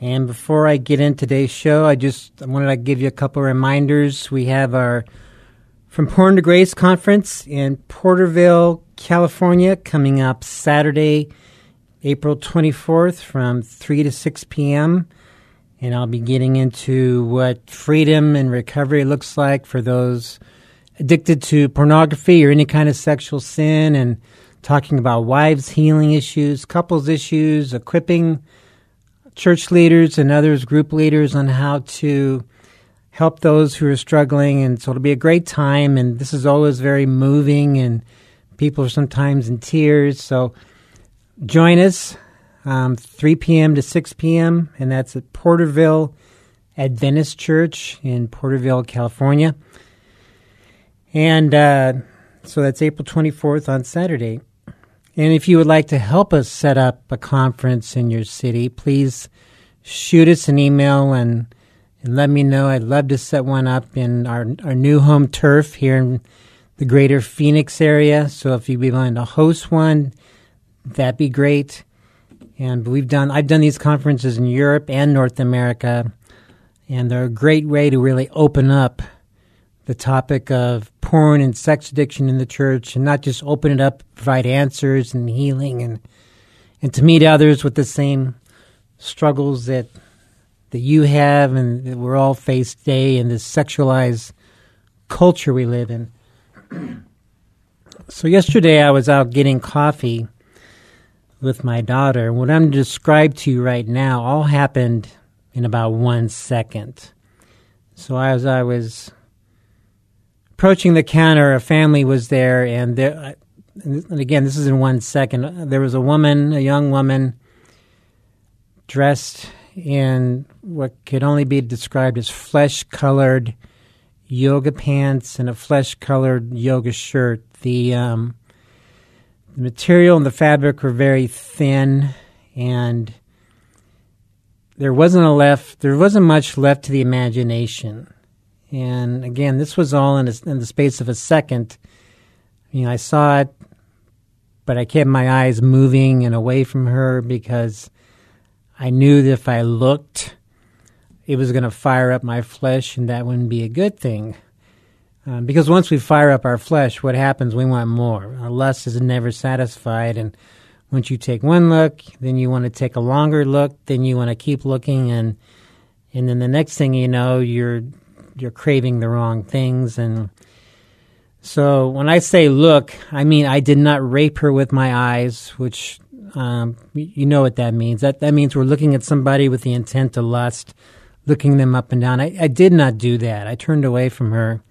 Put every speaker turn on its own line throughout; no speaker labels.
And before I get into today's show, I just wanted to give you a couple reminders. We have our From Porn to Grace conference in Porterville, California, coming up Saturday, April 24th from 3 to 6 p.m. And I'll be getting into what freedom and recovery looks like for those addicted to pornography or any kind of sexual sin and talking about wives healing issues, couples issues, equipping church leaders and others, group leaders, on how to help those who are struggling. And so it'll be a great time. And this is always very moving, and people are sometimes in tears. So join us um, 3 p.m. to 6 p.m., and that's at Porterville Adventist Church in Porterville, California. And uh, so that's April 24th on Saturday. And if you would like to help us set up a conference in your city, please shoot us an email and, and let me know. I'd love to set one up in our, our new home turf here in the greater Phoenix area. So if you'd be willing to host one, that'd be great. And we've done I've done these conferences in Europe and North America, and they're a great way to really open up the topic of porn and sex addiction in the church and not just open it up, provide answers and healing and and to meet others with the same struggles that that you have and that we're all faced today in this sexualized culture we live in. so yesterday I was out getting coffee with my daughter. What I'm describe to you right now all happened in about one second. So as I was approaching the counter, a family was there, and there. And again, this is in one second. There was a woman, a young woman, dressed in what could only be described as flesh-colored yoga pants and a flesh-colored yoga shirt. The um, the material and the fabric were very thin, and there wasn't a left. There wasn't much left to the imagination. And again, this was all in, a, in the space of a second. I saw it, but I kept my eyes moving and away from her because I knew that if I looked, it was going to fire up my flesh, and that wouldn't be a good thing. Um, because once we fire up our flesh, what happens? We want more. Our lust is never satisfied, and once you take one look, then you want to take a longer look, then you want to keep looking, and and then the next thing you know, you're you're craving the wrong things and so when I say look, I mean I did not rape her with my eyes, which um, you know what that means. That that means we're looking at somebody with the intent to lust, looking them up and down. I, I did not do that. I turned away from her.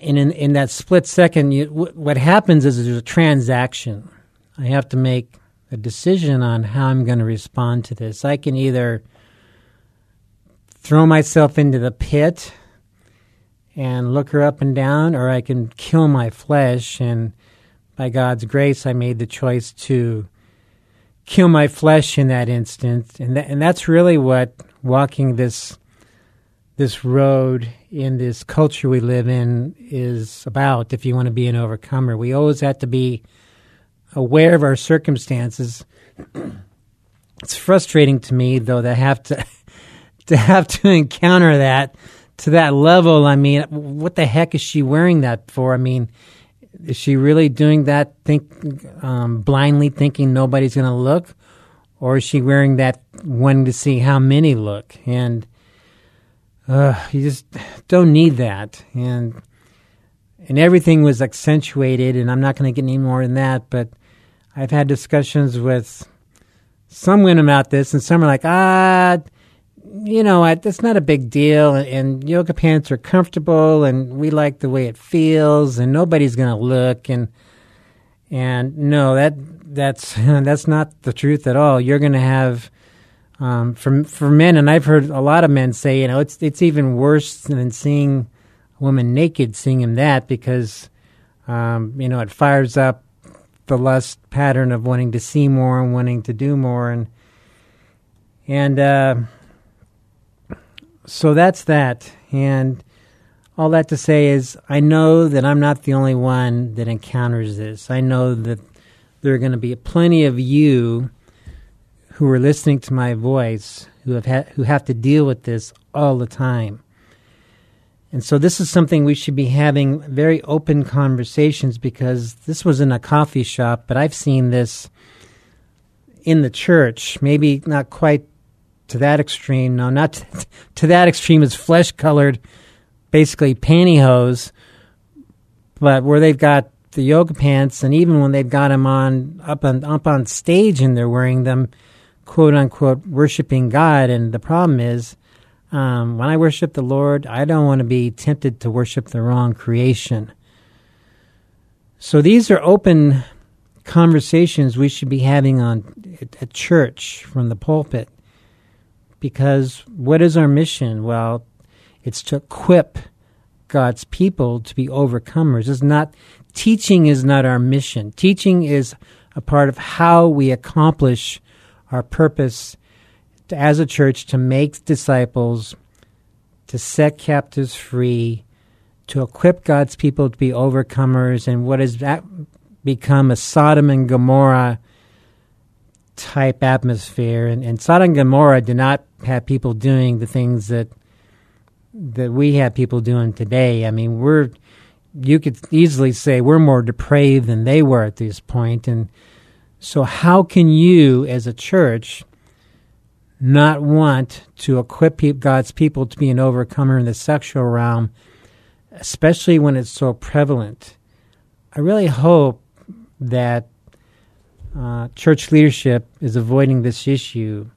And in in that split second, you, w- what happens is there's a transaction. I have to make a decision on how I'm going to respond to this. I can either throw myself into the pit and look her up and down, or I can kill my flesh. And by God's grace, I made the choice to kill my flesh in that instant. And, and that's really what walking this this road in this culture we live in is about if you want to be an overcomer. We always have to be aware of our circumstances. it's frustrating to me though that I have to to have to encounter that to that level. I mean, what the heck is she wearing that for? I mean, is she really doing that? Think um, blindly, thinking nobody's going to look, or is she wearing that one to see how many look? And uh, you just don't need that. And and everything was accentuated. And I'm not going to get any more than that. But I've had discussions with some women about this, and some are like, ah, you know what? That's not a big deal. And, yoga pants are comfortable, and we like the way it feels, and nobody's going to look. And and no, that that's that's not the truth at all. You're going to have um, for for men, and I've heard a lot of men say, you know, it's it's even worse than seeing a woman naked, seeing him that because um, you know it fires up the lust pattern of wanting to see more and wanting to do more, and and uh, so that's that. And all that to say is, I know that I'm not the only one that encounters this. I know that there are going to be plenty of you who are listening to my voice who have ha- who have to deal with this all the time. And so this is something we should be having very open conversations because this was in a coffee shop, but I've seen this in the church, maybe not quite to that extreme. No, not to, to that extreme It's flesh colored, basically pantyhose, but where they've got the yoga pants, and even when they've got them on up on up on stage and they're wearing them, quote unquote, worshiping God. And the problem is, um, when I worship the Lord, I don't want to be tempted to worship the wrong creation. So these are open conversations we should be having on at church from the pulpit. Because what is our mission? Well, it's to equip God's people to be overcomers. It's not teaching is not our mission. Teaching is a part of how we accomplish our purpose to, as a church to make disciples, to set captives free, to equip God's people to be overcomers and what has that become a Sodom and Gomorrah type atmosphere. And, and Sodom and Gomorrah did not have people doing the things that that we have people doing today. I mean, we're you could easily say we're more depraved than they were at this point, and so, how can you, as a church, not want to equip God's people to be an overcomer in the sexual realm, especially when it's so prevalent? I really hope that uh, church leadership is avoiding this issue.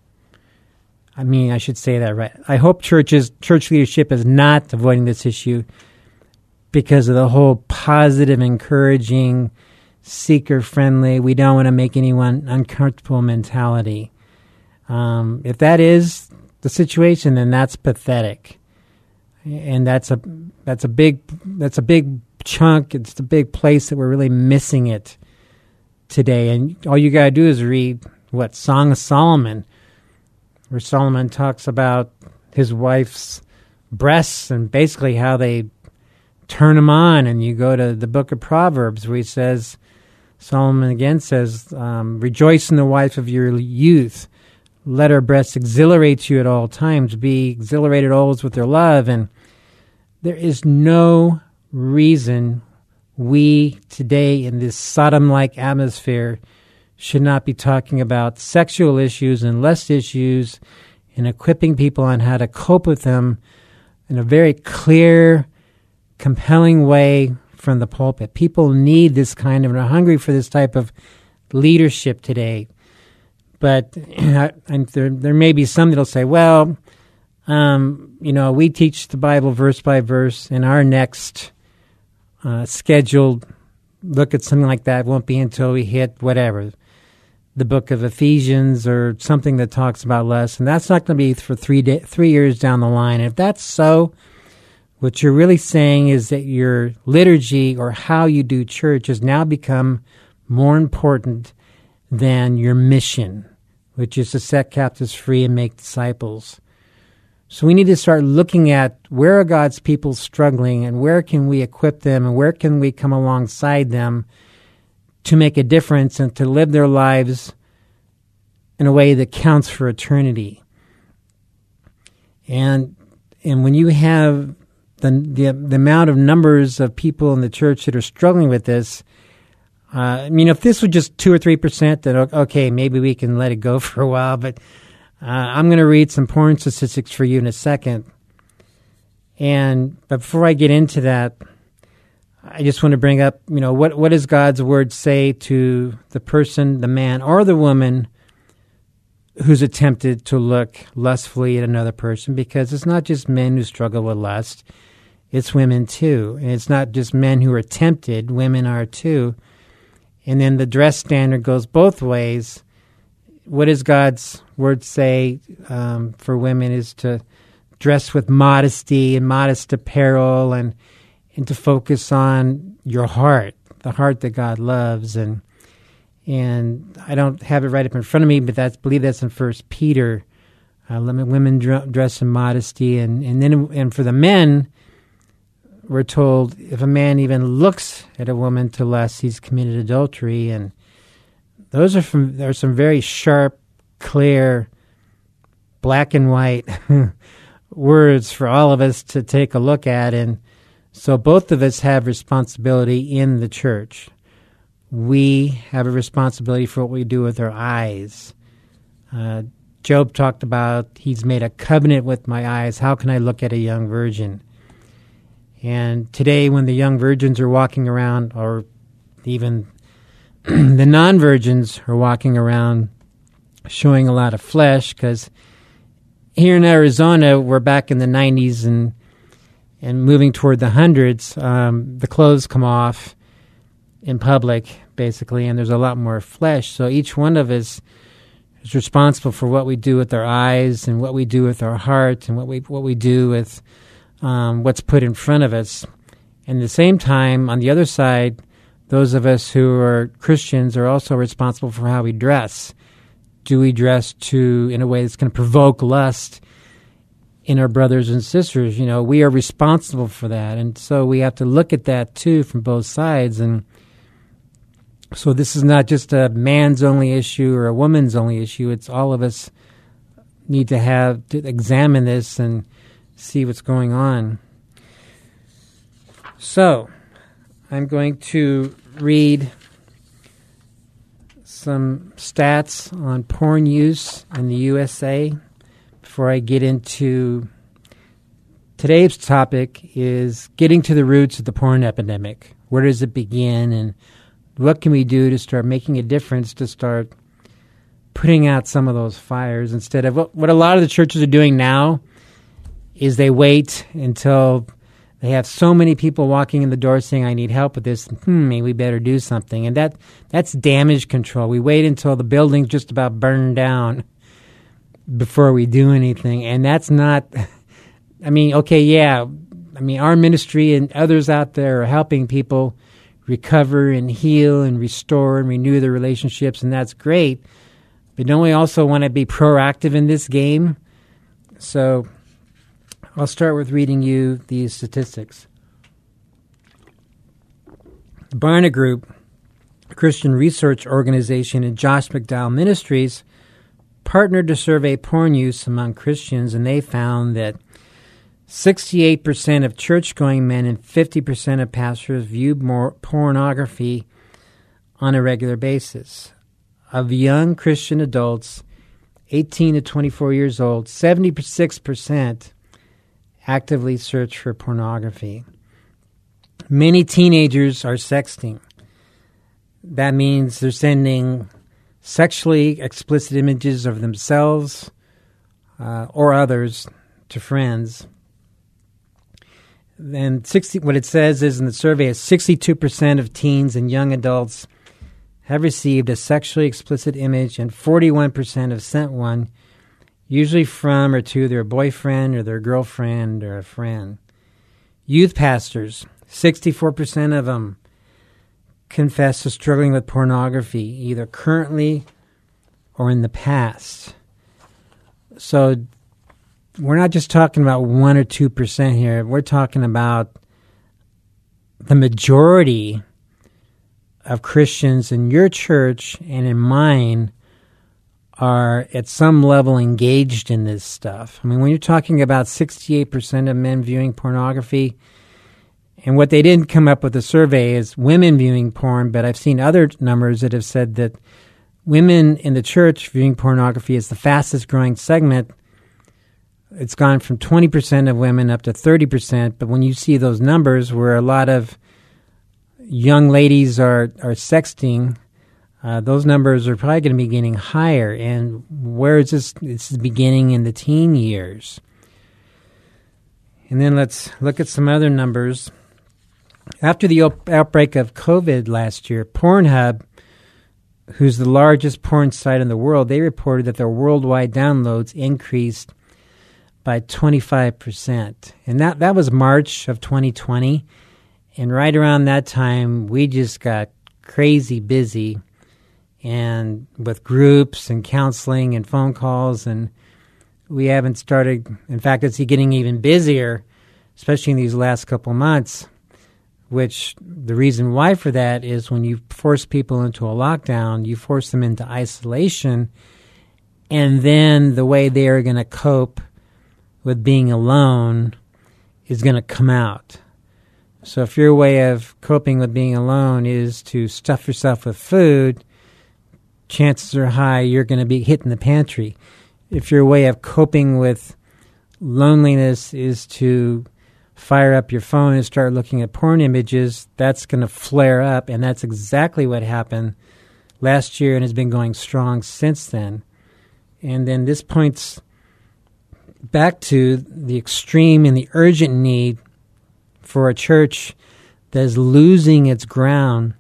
I mean, I should say that right. I hope churches, church leadership is not avoiding this issue because of the whole positive, encouraging, seeker friendly, we don't want to make anyone uncomfortable mentality. Um, if that is the situation, then that's pathetic, and that's a that's a big that's a big chunk. It's the big place that we're really missing it today. And all you gotta do is read what Song of Solomon, where Solomon talks about his wife's breasts and basically how they turn them on. And you go to the book of Proverbs where he says Solomon again says, um, Rejoice in the wife of your youth. Let her breasts exhilarate you at all times. Be exhilarated always with her love. And there is no reason we today in this Sodom like atmosphere should not be talking about sexual issues and lust issues and equipping people on how to cope with them in a very clear, compelling way from the pulpit. People need this kind of, and are hungry for this type of leadership today. But there, there may be some that'll say, well, um, you know, we teach the Bible verse by verse, and our next uh, scheduled look at something like that won't be until we hit whatever the book of Ephesians or something that talks about less, and that's not going to be for three day, three years down the line. And if that's so, what you're really saying is that your liturgy or how you do church has now become more important than your mission, which is to set captives free and make disciples. So we need to start looking at where are God's people struggling and where can we equip them and where can we come alongside them to make a difference and to live their lives in a way that counts for eternity. And and when you have the, the, the amount of numbers of people in the church that are struggling with this, Uh, I mean, if this was just two or three percent, then okay, maybe we can let it go for a while. But uh, I'm going to read some porn statistics for you in a second. And but before I get into that, I just want to bring up, you know, what what does God's word say to the person, the man or the woman who's attempted to look lustfully at another person? Because it's not just men who struggle with lust; it's women too, and it's not just men who are tempted; women are too. And then the dress standard goes both ways. What does God's word say um, for women is to dress with modesty and modest apparel and and to focus on your heart, the heart that God loves. And and I don't have it right up in front of me, but that's I believe that's in First Peter. Uh, women dr- dress in modesty, and and then and for the men, we're told if a man even looks at a woman to lust, he's committed adultery, and those are from there are some very sharp, clear, black and white words for all of us to take a look at, and so both of us have responsibility in the church. We have a responsibility for what we do with our eyes. Uh, Job talked about he's made a covenant with my eyes. How can I look at a young virgin? And today, when the young virgins are walking around, or even the non virgins are walking around showing a lot of flesh, because here in Arizona, we're back in the 90s and and moving toward the hundreds, um, the clothes come off in public, basically, and there's a lot more flesh. So each one of us is responsible for what we do with our eyes and what we do with our heart and what we what we do with um, what's put in front of us. And at the same time, on the other side, those of us who are Christians are also responsible for how we dress. Do we dress to in a way that's going to provoke lust in our brothers and sisters? You know, we are responsible for that, and so we have to look at that too from both sides. And so this is not just a man's only issue or a woman's only issue. It's all of us need to have to examine this and see what's going on. So, I'm going to read some stats on porn use in the USA before I get into today's topic is getting to the roots of the porn epidemic. Where does it begin and what can we do to start making a difference to start putting out some of those fires instead of what, what a lot of the churches are doing now is they wait until they have so many people walking in the door saying I need help with this. Hmm we better do something. And that that's damage control. We wait until the building's just about burned down before we do anything. And that's not I mean okay yeah. I mean our ministry and others out there are helping people recover and heal and restore and renew their relationships and that's great. But don't we also want to be proactive in this game? So I'll start with reading you these statistics. The Barna Group, a Christian research organization, and Josh McDowell Ministries partnered to survey porn use among Christians, and they found that 68% of church going men and 50% of pastors viewed more pornography on a regular basis. Of young Christian adults, 18 to 24 years old, 76% actively search for pornography. Many teenagers are sexting. That means they're sending sexually explicit images of themselves uh, or others to friends. And 60, what it says is in the survey is 62% of teens and young adults have received a sexually explicit image, and 41% have sent one usually from or to their boyfriend or their girlfriend or a friend. Youth pastors, 64% of them confess to struggling with pornography, either currently or in the past. So we're not just talking about 1 or 2% here, we're talking about the majority of Christians in your church and in mine are at some level engaged in this stuff. I mean, when you're talking about 68% of men viewing pornography And what they didn't come up with a survey is women viewing porn, but I've seen other numbers that have said that women in the church viewing pornography is the fastest growing segment. It's gone from 20% of women up to 30%. But when you see those numbers where a lot of young ladies are, are sexting, uh, those numbers are probably going to be getting higher. And where is this? This is beginning in the teen years. And then let's look at some other numbers. After the op- outbreak of COVID last year, Pornhub, who's the largest porn site in the world, they reported that their worldwide downloads increased by 25%. And that, that was March of 2020. And right around that time, we just got crazy busy and with groups and counseling and phone calls and we haven't started in fact it's getting even busier especially in these last couple months which the reason why for that is when you force people into a lockdown you force them into isolation and then the way they are going to cope with being alone is going to come out. So if your way of coping with being alone is to stuff yourself with food chances are high you're going to be hitting the pantry. If your way of coping with loneliness is to fire up your phone and start looking at porn images, that's going to flare up. And that's exactly what happened last year and has been going strong since then. And then this points back to the extreme and the urgent need for a church that is losing its ground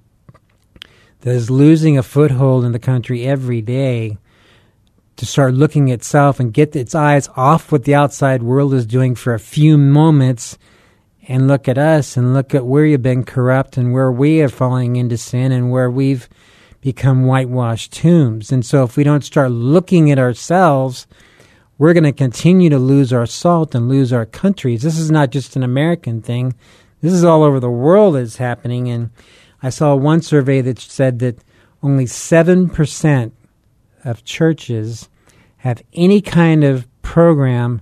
that is losing a foothold in the country every day to start looking itself and get its eyes off what the outside world is doing for a few moments and look at us and look at where you've been corrupt and where we are falling into sin and where we've become whitewashed tombs. And so if we don't start looking at ourselves, we're going to continue to lose our salt and lose our countries. This is not just an American thing. This is all over the world is happening and I saw one survey that said that only 7% of churches have any kind of program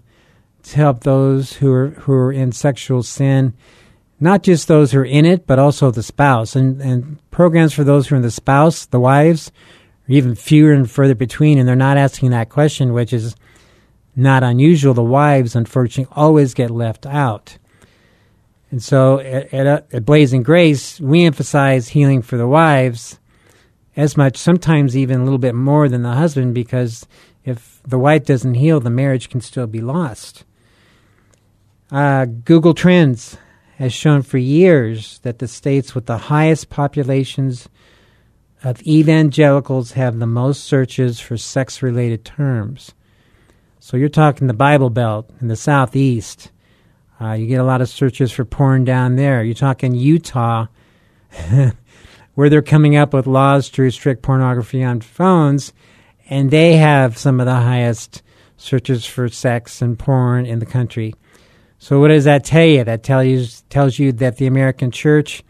to help those who are who are in sexual sin, not just those who are in it, but also the spouse. And and programs for those who are in the spouse, the wives, are even fewer and further between, and they're not asking that question, which is not unusual. The wives, unfortunately, always get left out. And so at, at, at Blazing Grace, we emphasize healing for the wives as much, sometimes even a little bit more than the husband, because if the wife doesn't heal, the marriage can still be lost. Uh, Google Trends has shown for years that the states with the highest populations of evangelicals have the most searches for sex related terms. So you're talking the Bible Belt in the Southeast uh, you get a lot of searches for porn down there. You're talking Utah, where they're coming up with laws to restrict pornography on phones, and they have some of the highest searches for sex and porn in the country. So, what does that tell you? That tell you, tells you that the American church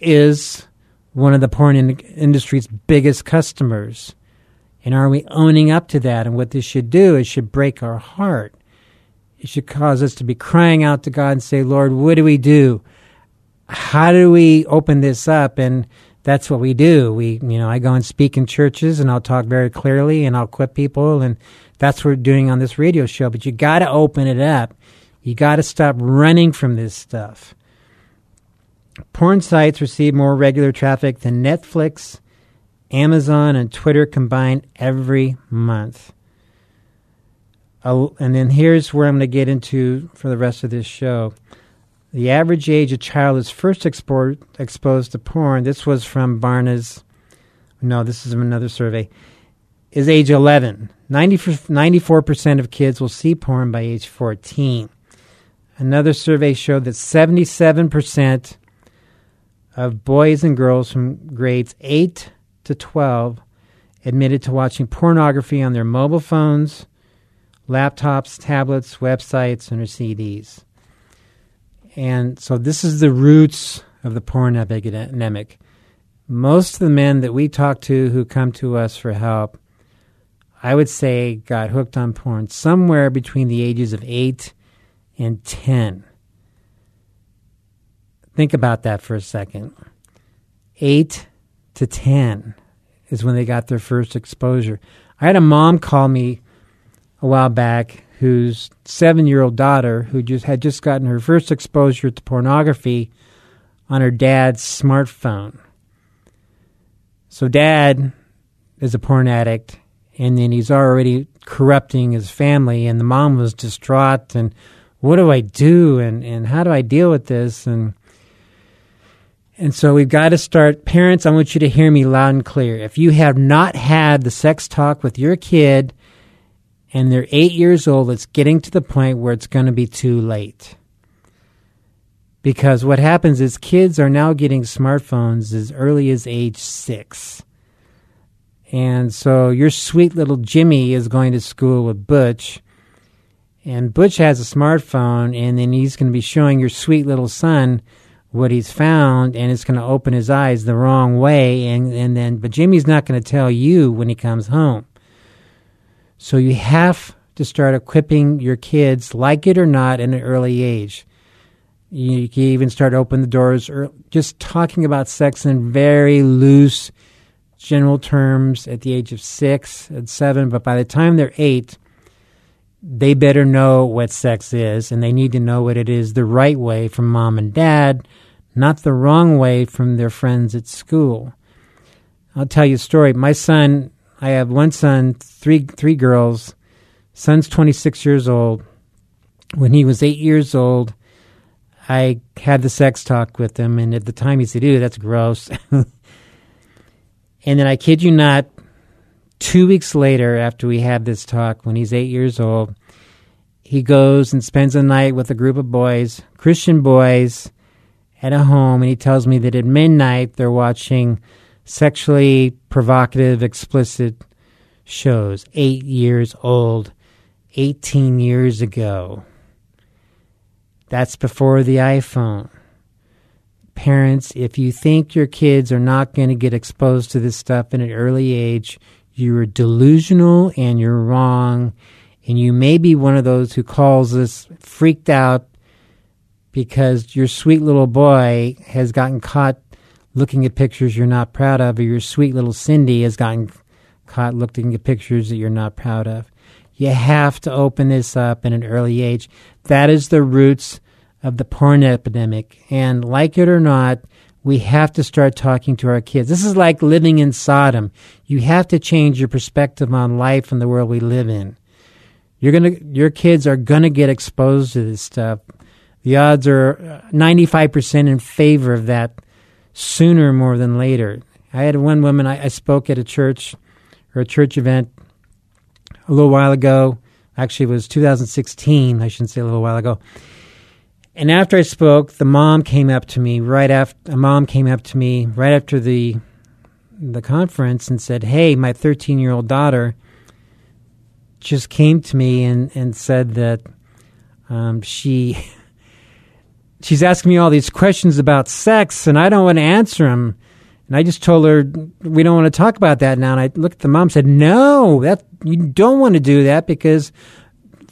is one of the porn in- industry's biggest customers. And are we owning up to that? And what this should do is should break our heart it should cause us to be crying out to God and say, Lord, what do we do? How do we open this up? And that's what we do. We, you know, I go and speak in churches and I'll talk very clearly and I'll equip people. And that's what we're doing on this radio show. But you got to open it up. You got to stop running from this stuff. Porn sites receive more regular traffic than Netflix, Amazon, and Twitter combined every month. And then here's where I'm going to get into for the rest of this show. The average age a child is first export, exposed to porn, this was from Barna's, no, this is another survey, is age 11. 90, 94% of kids will see porn by age 14. Another survey showed that 77% of boys and girls from grades 8 to 12 admitted to watching pornography on their mobile phones laptops, tablets, websites, and her CDs. And so this is the roots of the porn epidemic. Most of the men that we talk to who come to us for help, I would say, got hooked on porn somewhere between the ages of 8 and 10. Think about that for a second. Eight to 10 is when they got their first exposure. I had a mom call me a while back whose seven year old daughter, who just had just gotten her first exposure to pornography on her dad's smartphone. So, dad is a porn addict, and then he's already corrupting his family, and the mom was distraught. And what do I do? And, and how do I deal with this? And and so we've got to start. Parents, I want you to hear me loud and clear. If you have not had the sex talk with your kid and they're eight years old, it's getting to the point where it's going to be too late. Because what happens is kids are now getting smartphones as early as age six. And so your sweet little Jimmy is going to school with Butch. And Butch has a smartphone, and then he's going to be showing your sweet little son what he's found and it's going to open his eyes the wrong way and, and then but jimmy's not going to tell you when he comes home so you have to start equipping your kids like it or not in an early age you can even start open the doors or just talking about sex in very loose general terms at the age of six and seven but by the time they're eight they better know what sex is and they need to know what it is the right way from mom and dad, not the wrong way from their friends at school. I'll tell you a story. My son, I have one son, three three girls. Son's 26 years old. When he was 8 years old, I had the sex talk with him and at the time he said, "Ew, that's gross." and then I kid you not, two weeks later, after we had this talk, when he's eight years old, he goes and spends a night with a group of boys, Christian boys, at a home, and he tells me that at midnight they're watching sexually provocative, explicit shows. Eight years old, 18 years ago. That's before the iPhone. Parents, if you think your kids are not going to get exposed to this stuff in an early age, you're delusional and you're wrong. And you may be one of those who calls us freaked out because your sweet little boy has gotten caught looking at pictures you're not proud of, or your sweet little Cindy has gotten caught looking at pictures that you're not proud of. You have to open this up in an early age. That is the roots of the porn epidemic. And like it or not, we have to start talking to our kids. This is like living in Sodom. You have to change your perspective on life and the world we live in. You're gonna, your kids are gonna get exposed to this stuff. The odds are uh, 95% in favor of that sooner more than later. I had one woman, I, I spoke at a church or a church event a little while ago. Actually, it was 2016. I shouldn't say a little while ago. And after I spoke, the mom came up to me right after. A mom came up to me right after the the conference and said, "Hey, my 13 year old daughter just came to me and and said that um, she she's asking me all these questions about sex, and I don't want to answer them." And I just told her we don't want to talk about that now. And I looked at the mom and said, "No, that you don't want to do that because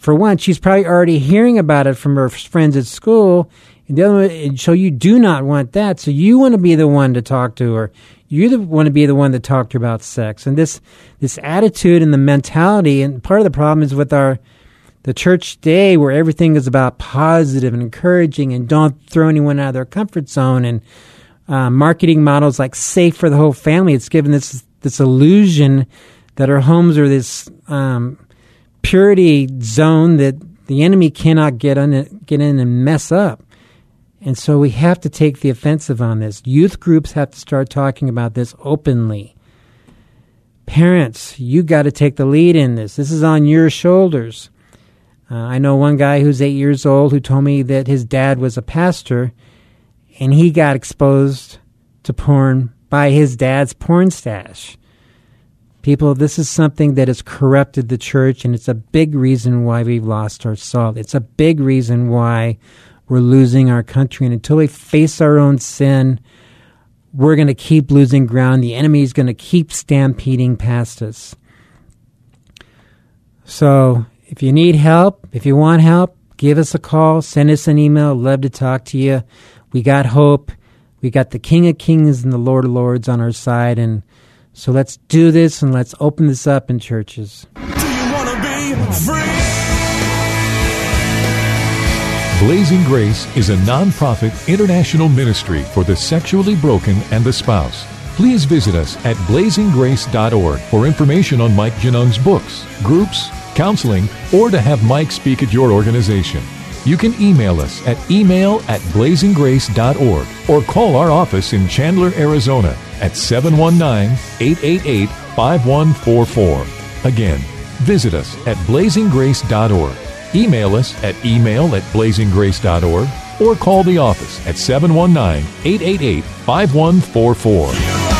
for one, she's probably already hearing about it from her friends at school. And the other one, so you do not want that. So you want to be the one to talk to her. You want to be the one to talk to her about sex. And this this attitude and the mentality, and part of the problem is with our the church today, where everything is about positive and encouraging, and don't throw anyone out of their comfort zone, and uh, marketing models like safe for the whole family. It's given this this illusion that our homes are this um, purity zone that the enemy cannot get in, get in and mess up. And so we have to take the offensive on this. Youth groups have to start talking about this openly. Parents, you got to take the lead in this. This is on your shoulders. Uh, I know one guy who's eight years old who told me that his dad was a pastor and he got exposed to porn by his dad's porn stash. People, this is something that has corrupted the church, and it's a big reason why we've lost our salt. It's a big reason why we're losing our country. And until we face our own sin, we're going to keep losing ground. The enemy is going to keep stampeding past us. So, if you need help, if you want help, give us a call, send us an email. Love to talk to you. we got hope. We got the King of Kings and the Lord of Lords on our side. And so let's do this and let's open this up in churches.
Do you want to be free?
Blazing Grace is a non-profit international ministry for the sexually broken and the spouse. Please visit us at blazinggrace.org for information on Mike Genung's books, groups, counseling, or to have Mike speak at your organization. You can email us at email at blazinggrace.org or call our office in Chandler, Arizona at 719-888-5144. Again, visit us at blazinggrace.org. Email us at email at blazinggrace.org or call the office at 719 888 5144.